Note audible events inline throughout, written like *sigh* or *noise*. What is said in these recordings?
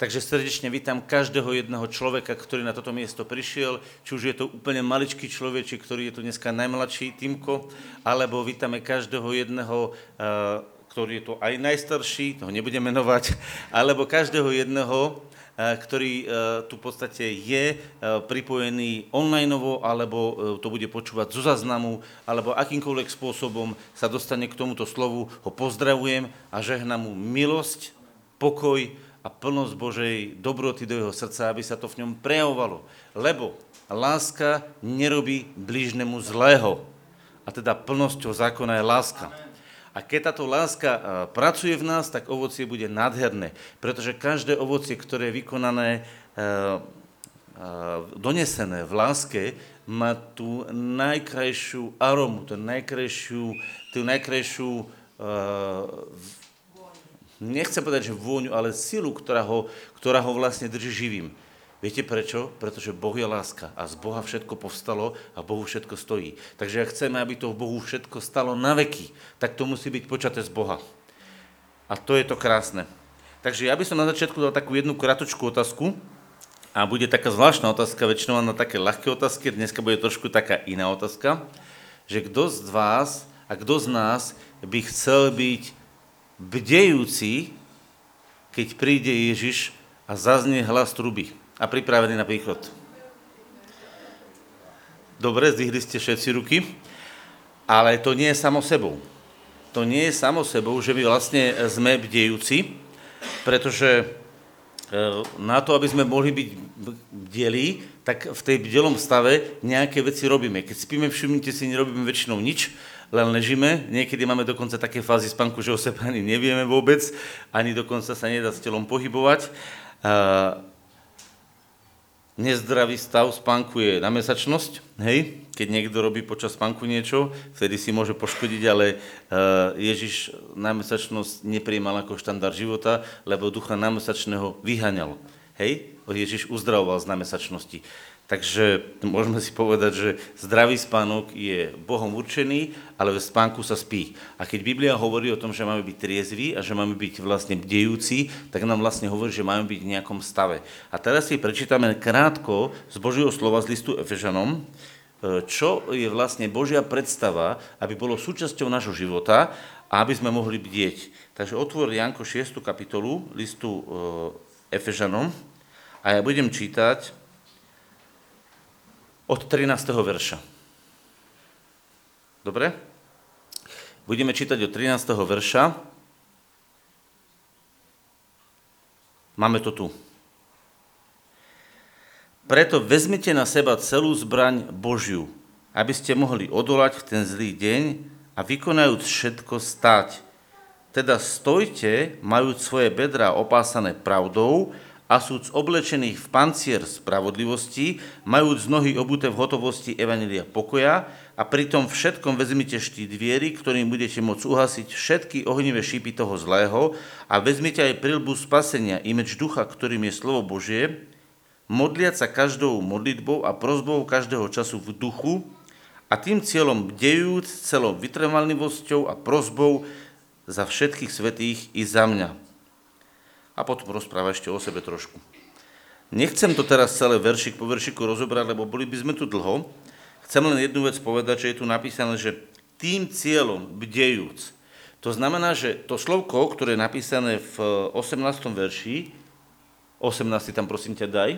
Takže srdečne vítam každého jedného človeka, ktorý na toto miesto prišiel, či už je to úplne maličký človek, ktorý je tu dneska najmladší, Týmko, alebo vítame každého jedného, eh, ktorý je tu aj najstarší, toho nebudem menovať, *laughs* alebo každého jedného, eh, ktorý eh, tu v podstate je pripojený online, alebo to bude počúvať zo záznamu, alebo akýmkoľvek spôsobom sa dostane k tomuto slovu, ho pozdravujem a žehnám mu milosť, pokoj, a plnosť Božej dobroty do jeho srdca, aby sa to v ňom prejavovalo. Lebo láska nerobí blížnemu zlého. A teda plnosťou zákona je láska. A keď táto láska e, pracuje v nás, tak ovocie bude nádherné. Pretože každé ovocie, ktoré je vykonané, e, e, donesené v láske, má tú najkrajšiu aromu, tú najkrajšiu, tú najkrajšiu nechcem povedať, že vôňu, ale silu, ktorá ho, ktorá ho vlastne drží živým. Viete prečo? Pretože Boh je láska a z Boha všetko povstalo a Bohu všetko stojí. Takže ak chceme, aby to v Bohu všetko stalo na veky, tak to musí byť počaté z Boha. A to je to krásne. Takže ja by som na začiatku dal takú jednu kratočku otázku a bude taká zvláštna otázka, väčšinou na také ľahké otázky, dneska bude trošku taká iná otázka, že kto z vás a kto z nás by chcel byť bdejúci, keď príde Ježiš a zaznie hlas truby a pripravený na príchod. Dobre, zdvihli ste všetci ruky, ale to nie je samo sebou. To nie je samo sebou, že my vlastne sme bdejúci, pretože e, na to, aby sme mohli byť bdelí, tak v tej bdelom stave nejaké veci robíme. Keď spíme, všimnite si, nerobíme väčšinou nič, len ležíme. Niekedy máme dokonca také fázy spánku, že o sebe ani nevieme vôbec, ani dokonca sa nedá s telom pohybovať. Nezdravý stav spánku je na mesačnosť, hej? Keď niekto robí počas spánku niečo, vtedy si môže poškodiť, ale Ježiš na mesačnosť neprijímal ako štandard života, lebo ducha namesačného vyhaňal. Hej? Ježiš uzdravoval z namesačnosti. Takže môžeme si povedať, že zdravý spánok je Bohom určený, ale v spánku sa spí. A keď Biblia hovorí o tom, že máme byť triezví a že máme byť vlastne bdejúci, tak nám vlastne hovorí, že máme byť v nejakom stave. A teraz si prečítame krátko z Božieho slova z listu Efežanom, e, čo je vlastne Božia predstava, aby bolo súčasťou nášho života a aby sme mohli bdieť. Takže otvor Janko 6. kapitolu listu e, Efežanom a ja budem čítať od 13. verša. Dobre? Budeme čítať od 13. verša. Máme to tu. Preto vezmite na seba celú zbraň Božiu, aby ste mohli odolať v ten zlý deň a vykonajúc všetko stáť. Teda stojte, majúc svoje bedra opásané pravdou a súd oblečených v pancier spravodlivosti, majúc nohy obuté v hotovosti Evanelia pokoja a pritom všetkom vezmite štít viery, ktorým budete môcť uhasiť všetky ohnivé šípy toho zlého a vezmite aj prilbu spasenia, imeč ducha, ktorým je slovo Božie, modliať sa každou modlitbou a prozbou každého času v duchu a tým cieľom bdejúc celou vytrvalnivosťou a prozbou za všetkých svetých i za mňa a potom rozpráva ešte o sebe trošku. Nechcem to teraz celé veršik po veršiku rozobrať, lebo boli by sme tu dlho. Chcem len jednu vec povedať, že je tu napísané, že tým cieľom bdejúc. To znamená, že to slovko, ktoré je napísané v 18. verši, 18. tam prosím ťa daj,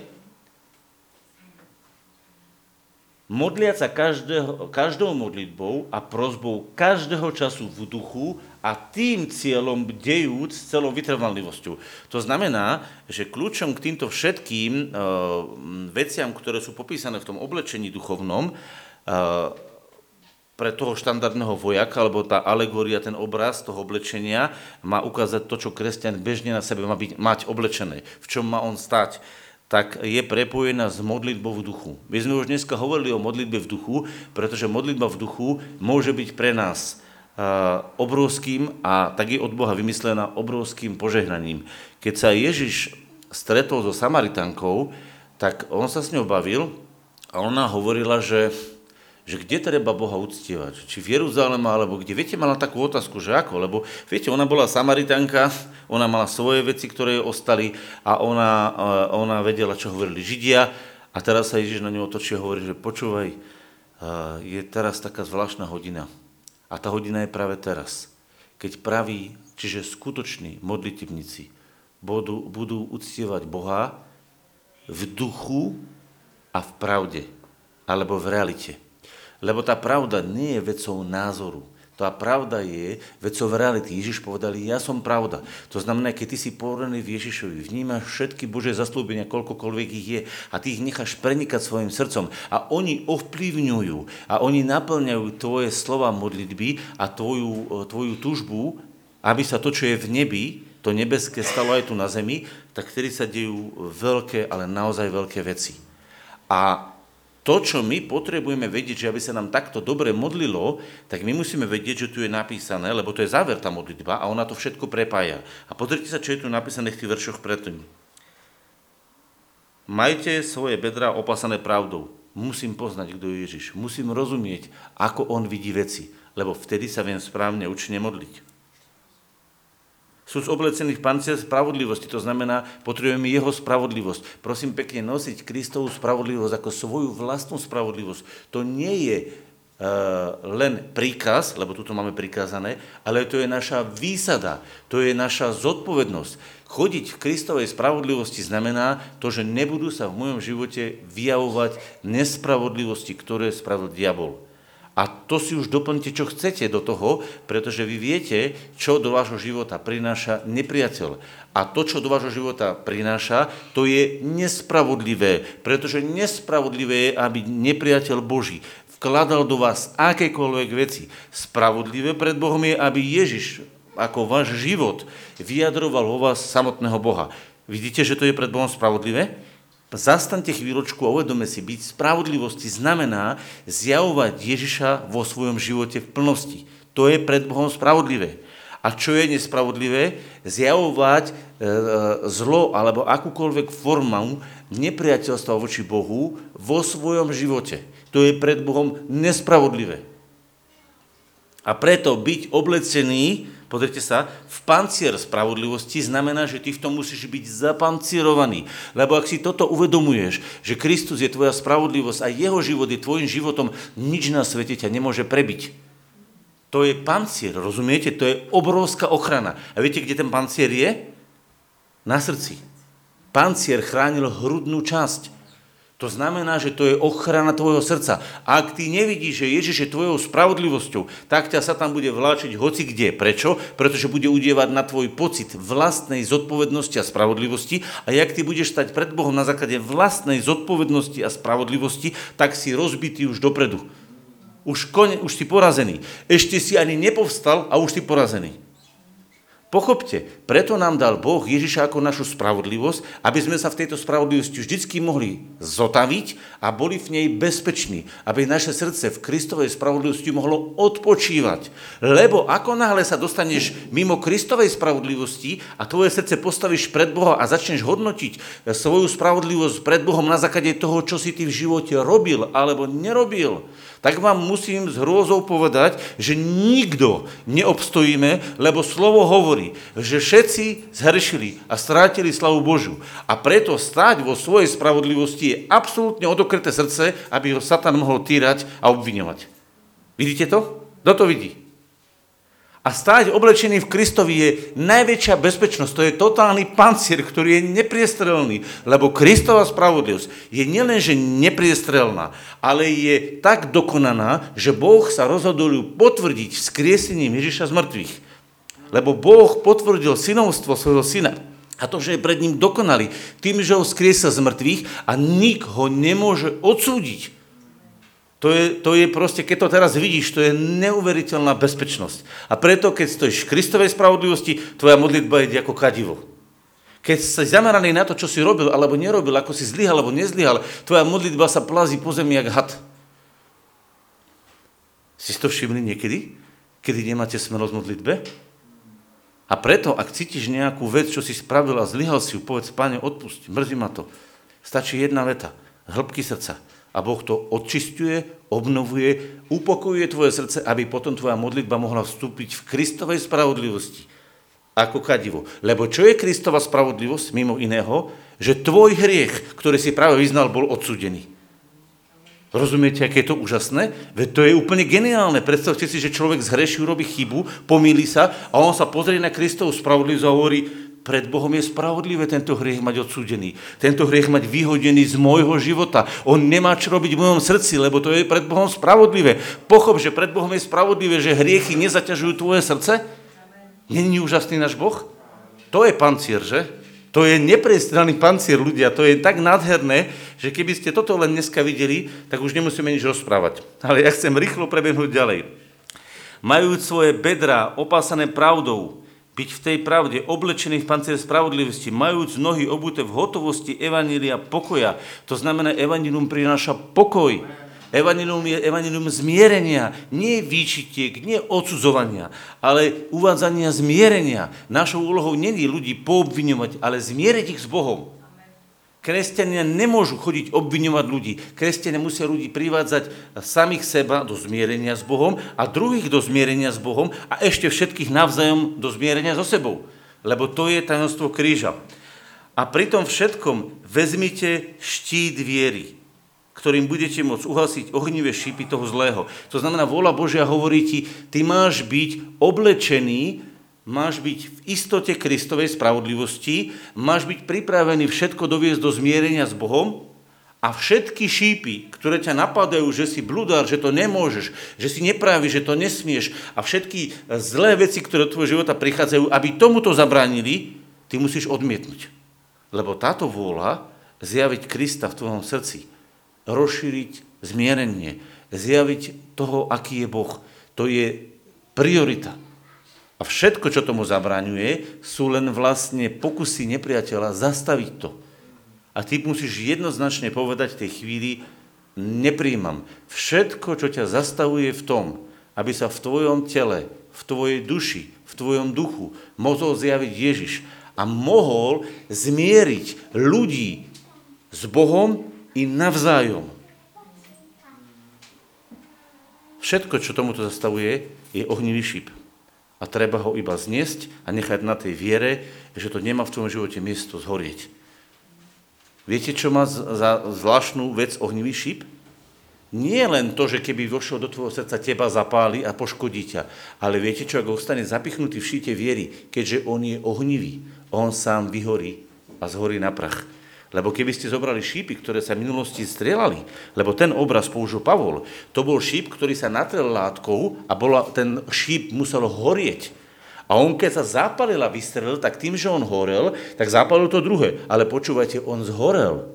modliať sa každého, každou modlitbou a prozbou každého času v duchu a tým cieľom bdejúc celou vytrvalivosťou. To znamená, že kľúčom k týmto všetkým uh, veciam, ktoré sú popísané v tom oblečení duchovnom, uh, pre toho štandardného vojaka, alebo tá alegória, ten obraz toho oblečenia má ukázať to, čo kresťan bežne na sebe má byť, mať oblečené, v čom má on stať tak je prepojená s modlitbou v duchu. My sme už dneska hovorili o modlitbe v duchu, pretože modlitba v duchu môže byť pre nás obrovským a tak je od Boha vymyslená obrovským požehnaním. Keď sa Ježiš stretol so Samaritankou, tak on sa s ňou bavil a ona hovorila, že, že kde treba Boha uctievať, či v Jeruzaleme, alebo kde. Viete, mala takú otázku, že ako, lebo viete, ona bola Samaritanka, ona mala svoje veci, ktoré jej ostali a ona, ona vedela, čo hovorili Židia a teraz sa Ježiš na ňu otočí a hovorí, že počúvaj, je teraz taká zvláštna hodina a tá hodina je práve teraz, keď praví, čiže skutoční modlitevníci budú, budú uctievať Boha v duchu a v pravde, alebo v realite. Lebo tá pravda nie je vecou názoru. Tá pravda je vecou reality. Ježiš povedali, ja som pravda. To znamená, keď ty si povorený v Ježišovi, vnímaš všetky Božie zaslúbenia, koľkokoľvek ich je a ty ich necháš prenikať svojim srdcom a oni ovplyvňujú a oni naplňajú tvoje slova modlitby a tvoju, tvoju tužbu, aby sa to, čo je v nebi, to nebeské stalo aj tu na zemi, tak vtedy sa dejú veľké, ale naozaj veľké veci. A to, čo my potrebujeme vedieť, že aby sa nám takto dobre modlilo, tak my musíme vedieť, že tu je napísané, lebo to je záver tá modlitba a ona to všetko prepája. A pozrite sa, čo je tu napísané v tých veršoch predtým. Majte svoje bedra opasané pravdou. Musím poznať, kto je Ježiš. Musím rozumieť, ako on vidí veci, lebo vtedy sa viem správne učne modliť sú oblecení v pancier spravodlivosti, to znamená, potrebujeme jeho spravodlivosť. Prosím pekne, nosiť Kristovú spravodlivosť ako svoju vlastnú spravodlivosť. To nie je uh, len príkaz, lebo tu máme prikázané, ale to je naša výsada, to je naša zodpovednosť. Chodiť v Kristovej spravodlivosti znamená to, že nebudú sa v mojom živote vyjavovať nespravodlivosti, ktoré spravil diabol. A to si už doplňte, čo chcete do toho, pretože vy viete, čo do vášho života prináša nepriateľ. A to, čo do vášho života prináša, to je nespravodlivé, pretože nespravodlivé je, aby nepriateľ Boží vkladal do vás akékoľvek veci. Spravodlivé pred Bohom je, aby Ježiš ako váš život vyjadroval vo vás samotného Boha. Vidíte, že to je pred Bohom spravodlivé? Zastaňte chvíľočku a uvedome si, byť spravodlivosti znamená zjavovať Ježiša vo svojom živote v plnosti. To je pred Bohom spravodlivé. A čo je nespravodlivé? Zjavovať e, e, zlo alebo akúkoľvek formu nepriateľstva voči Bohu vo svojom živote. To je pred Bohom nespravodlivé. A preto byť oblecený Pozrite sa, v pancier spravodlivosti znamená, že ty v tom musíš byť zapancierovaný. Lebo ak si toto uvedomuješ, že Kristus je tvoja spravodlivosť a jeho život je tvojim životom, nič na svete ťa nemôže prebiť. To je pancier, rozumiete? To je obrovská ochrana. A viete, kde ten pancier je? Na srdci. Pancier chránil hrudnú časť. To znamená, že to je ochrana tvojho srdca. Ak ty nevidíš, že Ježiš je tvojou spravodlivosťou, tak ťa sa tam bude vláčiť hoci kde. Prečo? Pretože bude udievať na tvoj pocit vlastnej zodpovednosti a spravodlivosti a jak ty budeš stať pred Bohom na základe vlastnej zodpovednosti a spravodlivosti, tak si rozbitý už dopredu. Už, kone, už si porazený. Ešte si ani nepovstal a už si porazený. Pochopte, preto nám dal Boh Ježiša ako našu spravodlivosť, aby sme sa v tejto spravodlivosti vždycky mohli zotaviť a boli v nej bezpeční, aby naše srdce v Kristovej spravodlivosti mohlo odpočívať. Lebo ako náhle sa dostaneš mimo Kristovej spravodlivosti a tvoje srdce postavíš pred Boha a začneš hodnotiť svoju spravodlivosť pred Bohom na základe toho, čo si ty v živote robil alebo nerobil, tak vám musím s hrôzou povedať, že nikto neobstojíme, lebo slovo hovorí, že všetci zhrešili a strátili slavu Božiu. A preto stáť vo svojej spravodlivosti je absolútne odokreté srdce, aby ho Satan mohol týrať a obviňovať. Vidíte to? Kto to vidí? A stáť oblečený v Kristovi je najväčšia bezpečnosť. To je totálny pancier, ktorý je nepriestrelný, lebo Kristova spravodlivosť je nielenže nepriestrelná, ale je tak dokonaná, že Boh sa rozhodol ju potvrdiť skriesením Ježiša z mŕtvych. Lebo Boh potvrdil synovstvo svojho syna. A to, že je pred ním dokonalý, tým, že ho skriesa z mŕtvych a nik ho nemôže odsúdiť. To je, to je proste, keď to teraz vidíš, to je neuveriteľná bezpečnosť. A preto, keď stojíš v Kristovej spravodlivosti, tvoja modlitba je ako kadivo. Keď si zameraný na to, čo si robil alebo nerobil, ako si zlyhal alebo nezlyhal, tvoja modlitba sa plazí po zemi jak had. Si to všimli niekedy? Kedy nemáte smelosť modlitbe? A preto, ak cítiš nejakú vec, čo si spravil a zlyhal si ju, povedz, páne, odpusti, mrzí ma to. Stačí jedna veta, hĺbky srdca A Boh to odčistuje, obnovuje, upokojuje tvoje srdce, aby potom tvoja modlitba mohla vstúpiť v Kristovej spravodlivosti. Ako kadivo. Lebo čo je Kristova spravodlivosť, mimo iného? Že tvoj hriech, ktorý si práve vyznal, bol odsudený. Rozumiete, aké je to úžasné? Veď to je úplne geniálne. Predstavte si, že človek zhreší, urobí chybu, pomýli sa a on sa pozrie na Kristovú spravodlivosť a hovorí, pred Bohom je spravodlivé tento hriech mať odsúdený. Tento hriech mať vyhodený z môjho života. On nemá čo robiť v mojom srdci, lebo to je pred Bohom spravodlivé. Pochop, že pred Bohom je spravodlivé, že hriechy nezaťažujú tvoje srdce. Není úžasný náš Boh? To je pancier, že? To je neprestranný pancier ľudia, to je tak nádherné, že keby ste toto len dneska videli, tak už nemusíme nič rozprávať. Ale ja chcem rýchlo prebehnúť ďalej. Majú svoje bedra opásané pravdou, byť v tej pravde oblečený v pancier spravodlivosti, majúc nohy obuté v hotovosti evanília pokoja. To znamená, evanílium prináša pokoj. Evanílium je evanílium zmierenia, nie výčitiek, nie odsudzovania, ale uvádzania zmierenia. Našou úlohou není ľudí poobviňovať, ale zmieriť ich s Bohom. Kresťania nemôžu chodiť obviňovať ľudí. Kresťania musia ľudí privádzať samých seba do zmierenia s Bohom a druhých do zmierenia s Bohom a ešte všetkých navzájom do zmierenia so sebou. Lebo to je tajomstvo kríža. A pri tom všetkom vezmite štít viery, ktorým budete môcť uhasiť ohnivé šípy toho zlého. To znamená, vola Božia hovorí ti, ty máš byť oblečený máš byť v istote Kristovej spravodlivosti, máš byť pripravený všetko doviesť do zmierenia s Bohom a všetky šípy, ktoré ťa napadajú, že si bludár, že to nemôžeš, že si nepraví, že to nesmieš a všetky zlé veci, ktoré do tvojho života prichádzajú, aby tomuto zabránili, ty musíš odmietnúť. Lebo táto vôľa zjaviť Krista v tvojom srdci, rozšíriť zmierenie, zjaviť toho, aký je Boh, to je priorita. A všetko, čo tomu zabraňuje, sú len vlastne pokusy nepriateľa zastaviť to. A ty musíš jednoznačne povedať v tej chvíli, nepríjmam. Všetko, čo ťa zastavuje v tom, aby sa v tvojom tele, v tvojej duši, v tvojom duchu mohol zjaviť Ježiš a mohol zmieriť ľudí s Bohom i navzájom. Všetko, čo tomuto zastavuje, je ohnivý šíp a treba ho iba zniesť a nechať na tej viere, že to nemá v tvojom živote miesto zhorieť. Viete, čo má za zvláštnu vec ohnivý šíp? Nie len to, že keby vošiel do tvojho srdca, teba zapáli a poškodí ťa, ale viete čo, ak ostane zapichnutý v šíte viery, keďže on je ohnivý, on sám vyhorí a zhorí na prach. Lebo keby ste zobrali šípy, ktoré sa v minulosti strieľali, lebo ten obraz použil Pavol, to bol šíp, ktorý sa natrel látkou a bola, ten šíp musel horieť. A on keď sa zapalil a vystrelil, tak tým, že on horel, tak zapalil to druhé. Ale počúvajte, on zhorel.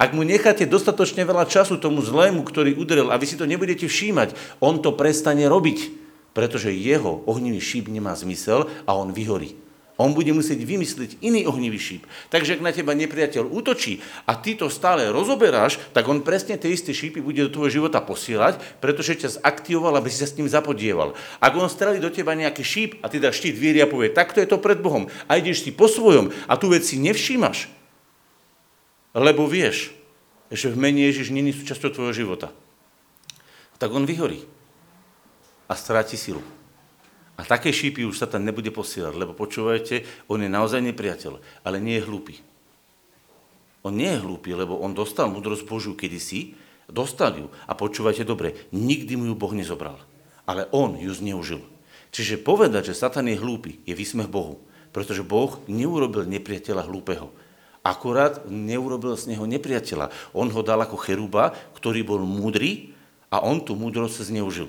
Ak mu necháte dostatočne veľa času tomu zlému, ktorý udrel a vy si to nebudete všímať, on to prestane robiť, pretože jeho ohnivý šíp nemá zmysel a on vyhorí. On bude musieť vymyslieť iný ohnivý šíp. Takže ak na teba nepriateľ útočí a ty to stále rozoberáš, tak on presne tie isté šípy bude do tvojho života posielať, pretože ťa zaktivoval, aby si sa s ním zapodieval. Ak on strelí do teba nejaký šíp a ty dáš štít viery a povie, takto je to pred Bohom a ideš si po svojom a tú vec si nevšímaš, lebo vieš, že v mene Ježiš není súčasťou tvojho života, tak on vyhorí a stráti silu. A také šípy už sa tam nebude posielať, lebo počúvajte, on je naozaj nepriateľ, ale nie je hlúpy. On nie je hlúpy, lebo on dostal múdrosť Božiu kedysi, dostal ju a počúvajte dobre, nikdy mu ju Boh nezobral, ale on ju zneužil. Čiže povedať, že Satan je hlúpy, je výsmech Bohu, pretože Boh neurobil nepriateľa hlúpeho. Akurát neurobil z neho nepriateľa. On ho dal ako cheruba, ktorý bol múdry a on tú múdrosť zneužil.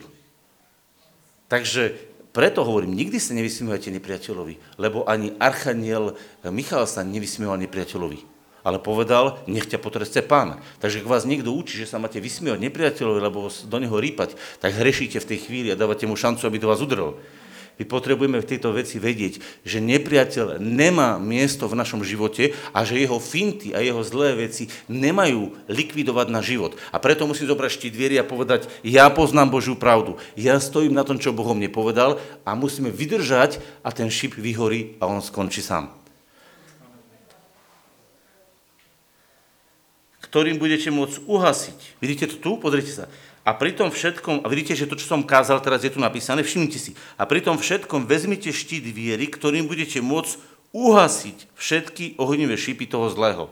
Takže preto hovorím, nikdy sa nevysmievajte nepriateľovi, lebo ani archaniel Michal sa nevysmieval nepriateľovi, ale povedal, nech ťa potreste pán. Takže ak vás niekto učí, že sa máte vysmievať nepriateľovi, lebo do neho rýpať, tak hrešíte v tej chvíli a dávate mu šancu, aby do vás udrel. My potrebujeme v tejto veci vedieť, že nepriateľ nemá miesto v našom živote a že jeho finty a jeho zlé veci nemajú likvidovať na život. A preto musím zobrať štít viery a povedať, ja poznám Božiu pravdu, ja stojím na tom, čo Bohom mne povedal a musíme vydržať a ten šip vyhorí a on skončí sám. ktorým budete môcť uhasiť. Vidíte to tu? Pozrite sa. A pri tom všetkom, a vidíte, že to, čo som kázal, teraz je tu napísané, všimnite si. A pri tom všetkom vezmite štít viery, ktorým budete môcť uhasiť všetky ohnivé šípy toho zlého.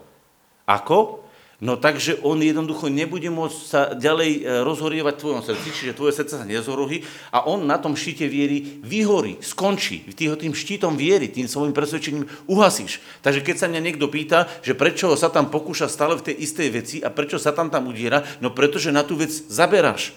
Ako? No takže on jednoducho nebude môcť sa ďalej e, rozhorievať v tvojom srdci, čiže tvoje srdce sa nezhorohí a on na tom štíte viery vyhorí, skončí. Ty ho tým štítom viery, tým svojim presvedčením uhasíš. Takže keď sa mňa niekto pýta, že prečo sa tam pokúša stále v tej istej veci a prečo sa tam tam udiera, no pretože na tú vec zaberáš.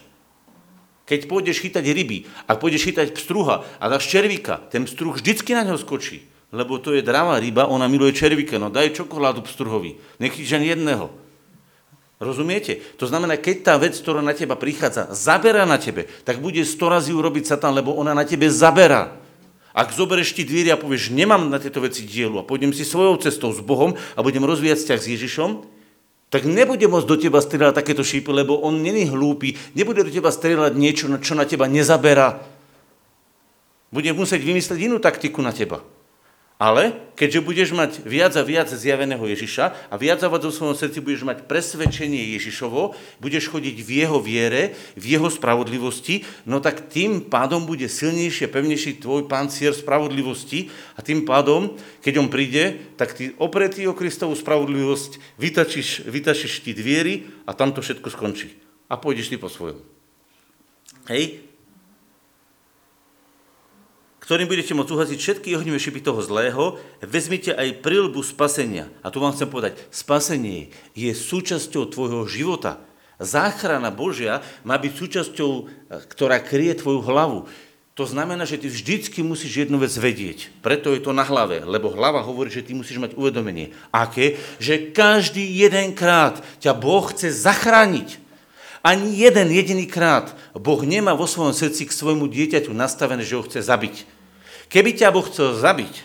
Keď pôjdeš chytať ryby, ak pôjdeš chytať pstruha a dáš červíka, ten pstruh vždycky na ňo skočí. Lebo to je dravá ryba, ona miluje červíka, no daj čokoládu pstruhovi, nechytíš ani jedného. Rozumiete? To znamená, keď tá vec, ktorá na teba prichádza, zabera na tebe, tak bude sto razy urobiť Satan, lebo ona na tebe zabera. Ak zoberieš ti dvíry a povieš, nemám na tieto veci dielu a pôjdem si svojou cestou s Bohom a budem rozvíjať vzťah s Ježišom, tak nebude môcť do teba strieľať takéto šípy, lebo on není hlúpy, nebude do teba strieľať niečo, čo na teba nezaberá. Bude musieť vymyslieť inú taktiku na teba. Ale keďže budeš mať viac a viac zjaveného Ježiša a viac a viac vo svojom srdci budeš mať presvedčenie Ježišovo, budeš chodiť v jeho viere, v jeho spravodlivosti, no tak tým pádom bude silnejšie, pevnejší tvoj pancier spravodlivosti a tým pádom, keď on príde, tak ty opretý o Kristovú spravodlivosť vytačíš, vytačíš štít viery a tam to všetko skončí. A pôjdeš ty po svojom. Hej? Ktorým budete môcť uhasiť všetky ohnivé šipy toho zlého, vezmite aj prilbu spasenia. A tu vám chcem povedať, spasenie je súčasťou tvojho života. Záchrana Božia má byť súčasťou, e, ktorá kryje tvoju hlavu. To znamená, že ty vždycky musíš jednu vec vedieť. Preto je to na hlave, lebo hlava hovorí, že ty musíš mať uvedomenie. Aké? Že každý jeden krát ťa Boh chce zachrániť. Ani jeden jediný krát Boh nemá vo svojom srdci k svojmu dieťaťu nastavené, že ho chce zabiť. Keby ťa Boh chcel zabiť,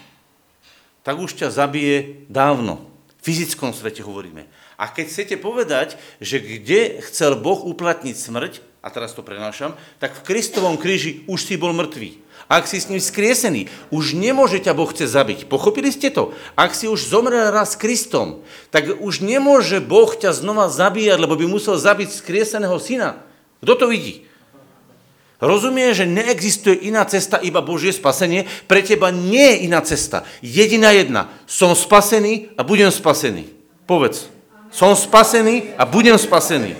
tak už ťa zabije dávno. V fyzickom svete hovoríme. A keď chcete povedať, že kde chcel Boh uplatniť smrť, a teraz to prenášam, tak v Kristovom kríži už si bol mŕtvý. Ak si s ním skriesený, už nemôže ťa Boh chce zabiť. Pochopili ste to? Ak si už zomrel raz s Kristom, tak už nemôže Boh ťa znova zabíjať, lebo by musel zabiť skrieseného syna. Kto to vidí? Rozumie, že neexistuje iná cesta, iba Božie spasenie. Pre teba nie je iná cesta. Jediná jedna. Som spasený a budem spasený. Povedz. Som spasený a budem spasený.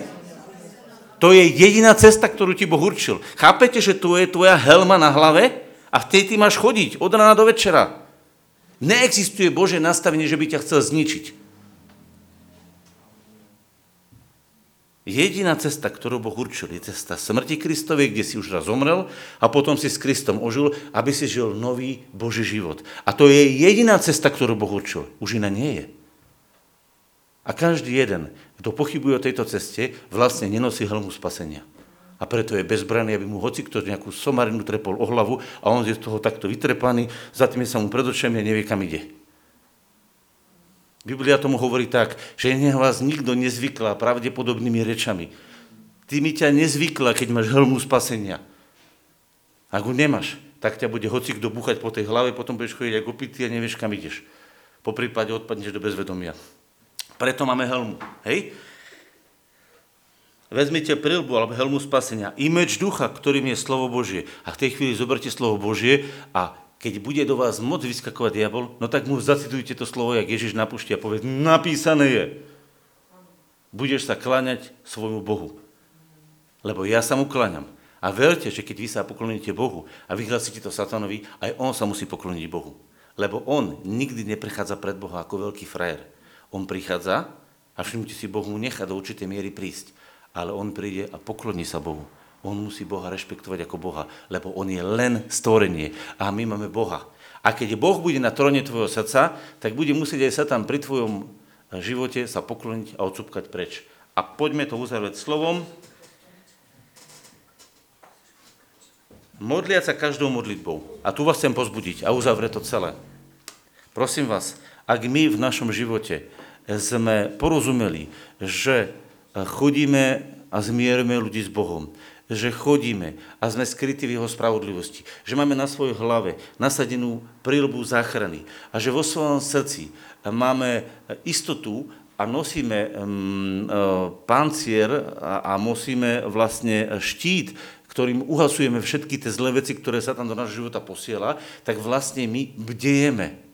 To je jediná cesta, ktorú ti Boh určil. Chápete, že to je tvoja helma na hlave a v tej ty máš chodiť od rána do večera. Neexistuje Bože nastavenie, že by ťa chcel zničiť. Jediná cesta, ktorú Boh určil, je cesta smrti Kristovej, kde si už raz zomrel a potom si s Kristom ožil, aby si žil nový Boží život. A to je jediná cesta, ktorú Boh určil. Už iná nie je. A každý jeden, kto pochybuje o tejto ceste, vlastne nenosí helmu spasenia. A preto je bezbraný, aby mu hoci kto nejakú somarinu trepol o hlavu a on je z toho takto vytrepaný, zatím sa mu pred očami a nevie, kam ide. Biblia tomu hovorí tak, že nech vás nikto nezvyklá pravdepodobnými rečami. Ty mi ťa nezvykla, keď máš helmu spasenia. Ak ho nemáš, tak ťa bude hoci búchať po tej hlave, potom budeš chodiť ako opitý a nevieš, kam ideš. Po prípade odpadneš do bezvedomia. Preto máme helmu. Hej? Vezmite prilbu alebo helmu spasenia, imeč ducha, ktorým je slovo Božie. A v tej chvíli zoberte slovo Božie a keď bude do vás moc vyskakovať diabol, no tak mu zacitujte to slovo, jak Ježiš na a povie, napísané je. Budeš sa kláňať svojmu Bohu. Lebo ja sa mu kláňam. A verte, že keď vy sa pokloníte Bohu a vyhlasíte to satanovi, aj on sa musí pokloniť Bohu. Lebo on nikdy neprechádza pred Boha ako veľký frajer. On prichádza a všimnite si, Boh mu nechá do určitej miery prísť, ale on príde a pokloní sa Bohu. On musí Boha rešpektovať ako Boha, lebo on je len stvorenie a my máme Boha. A keď Boh bude na tróne tvojho srdca, tak bude musieť aj sa tam pri tvojom živote sa pokloniť a odsúpkať preč. A poďme to uzavrieť slovom. Modliať sa každou modlitbou. A tu vás chcem pozbudiť a uzavrieť to celé. Prosím vás, ak my v našom živote sme porozumeli, že chodíme a zmierime ľudí s Bohom, že chodíme a sme skrytí v jeho spravodlivosti, že máme na svojej hlave nasadenú prílbu záchrany a že vo svojom srdci máme istotu a nosíme um, pancier a, a nosíme vlastne štít, ktorým uhasujeme všetky tie zlé veci, ktoré sa tam do nášho života posiela, tak vlastne my bdejeme.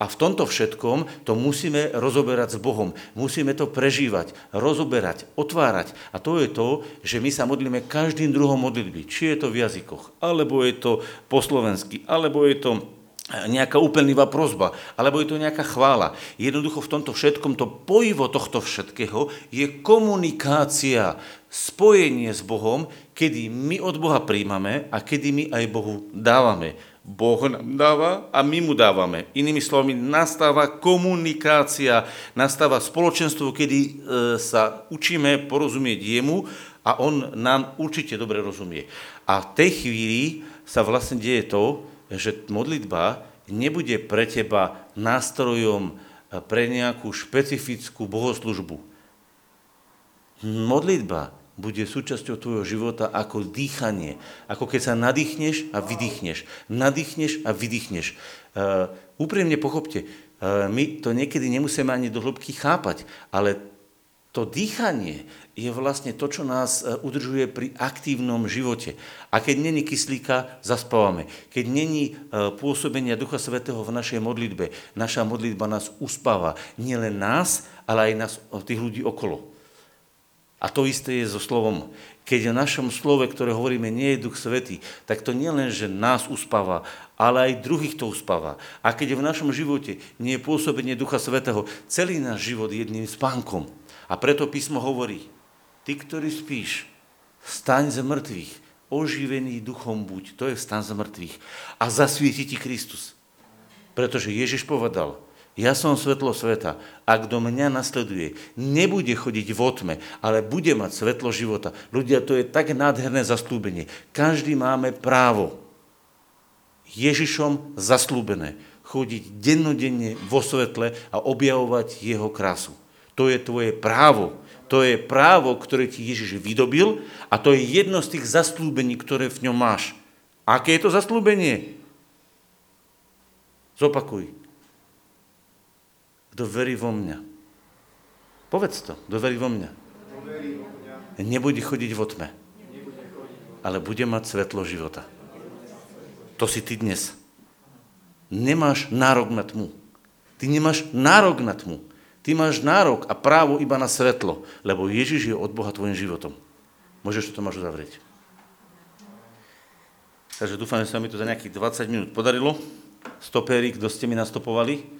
A v tomto všetkom to musíme rozoberať s Bohom. Musíme to prežívať, rozoberať, otvárať. A to je to, že my sa modlíme každým druhom modlitby. Či je to v jazykoch, alebo je to po slovensky, alebo je to nejaká úplnivá prozba, alebo je to nejaká chvála. Jednoducho v tomto všetkom, to pojivo tohto všetkého je komunikácia, spojenie s Bohom, kedy my od Boha príjmame a kedy my aj Bohu dávame. Boh nám dáva a my mu dávame. Inými slovami, nastáva komunikácia, nastáva spoločenstvo, kedy e, sa učíme porozumieť jemu a on nám určite dobre rozumie. A v tej chvíli sa vlastne deje to, že modlitba nebude pre teba nástrojom eh, pre nejakú špecifickú bohoslužbu. Modlitba bude súčasťou tvojho života ako dýchanie. Ako keď sa nadýchneš a vydýchneš. Nadýchneš a vydýchneš. Uh, úprimne pochopte, uh, my to niekedy nemusíme ani do hĺbky chápať, ale to dýchanie je vlastne to, čo nás e, udržuje pri aktívnom živote. A keď není kyslíka, zaspávame. Keď není e, pôsobenia Ducha Svetého v našej modlitbe, naša modlitba nás uspáva. Nielen nás, ale aj nás, tých ľudí okolo. A to isté je so slovom. Keď v našom slove, ktoré hovoríme, nie je Duch Svetý, tak to nie len, že nás uspáva, ale aj druhých to uspáva. A keď v našom živote nie je pôsobenie Ducha Svetého, celý náš život je jedným spánkom. A preto písmo hovorí, ty, ktorý spíš, staň z mŕtvych, oživený duchom buď, to je stan z mŕtvych. A zasvieti ti Kristus. Pretože Ježiš povedal, ja som svetlo sveta a kto mňa nasleduje, nebude chodiť v otme, ale bude mať svetlo života. Ľudia, to je tak nádherné zaslúbenie. Každý máme právo Ježišom zaslúbené chodiť dennodenne vo svetle a objavovať jeho krásu. To je tvoje právo. To je právo, ktoré ti Ježiš vydobil a to je jedno z tých zaslúbení, ktoré v ňom máš. Aké je to zaslúbenie? Zopakuj. Kto verí vo mňa. Povedz to. Kto verí vo mňa. Nebude chodiť vo tme. Ale bude mať svetlo života. To si ty dnes. Nemáš nárok na tmu. Ty nemáš nárok na tmu. Ty máš nárok a právo iba na svetlo, lebo Ježiš je od Boha tvojim životom. Môžeš to máš uzavrieť. Takže dúfam, že sa mi to za nejakých 20 minút podarilo. Stopérik, kto ste mi nastopovali.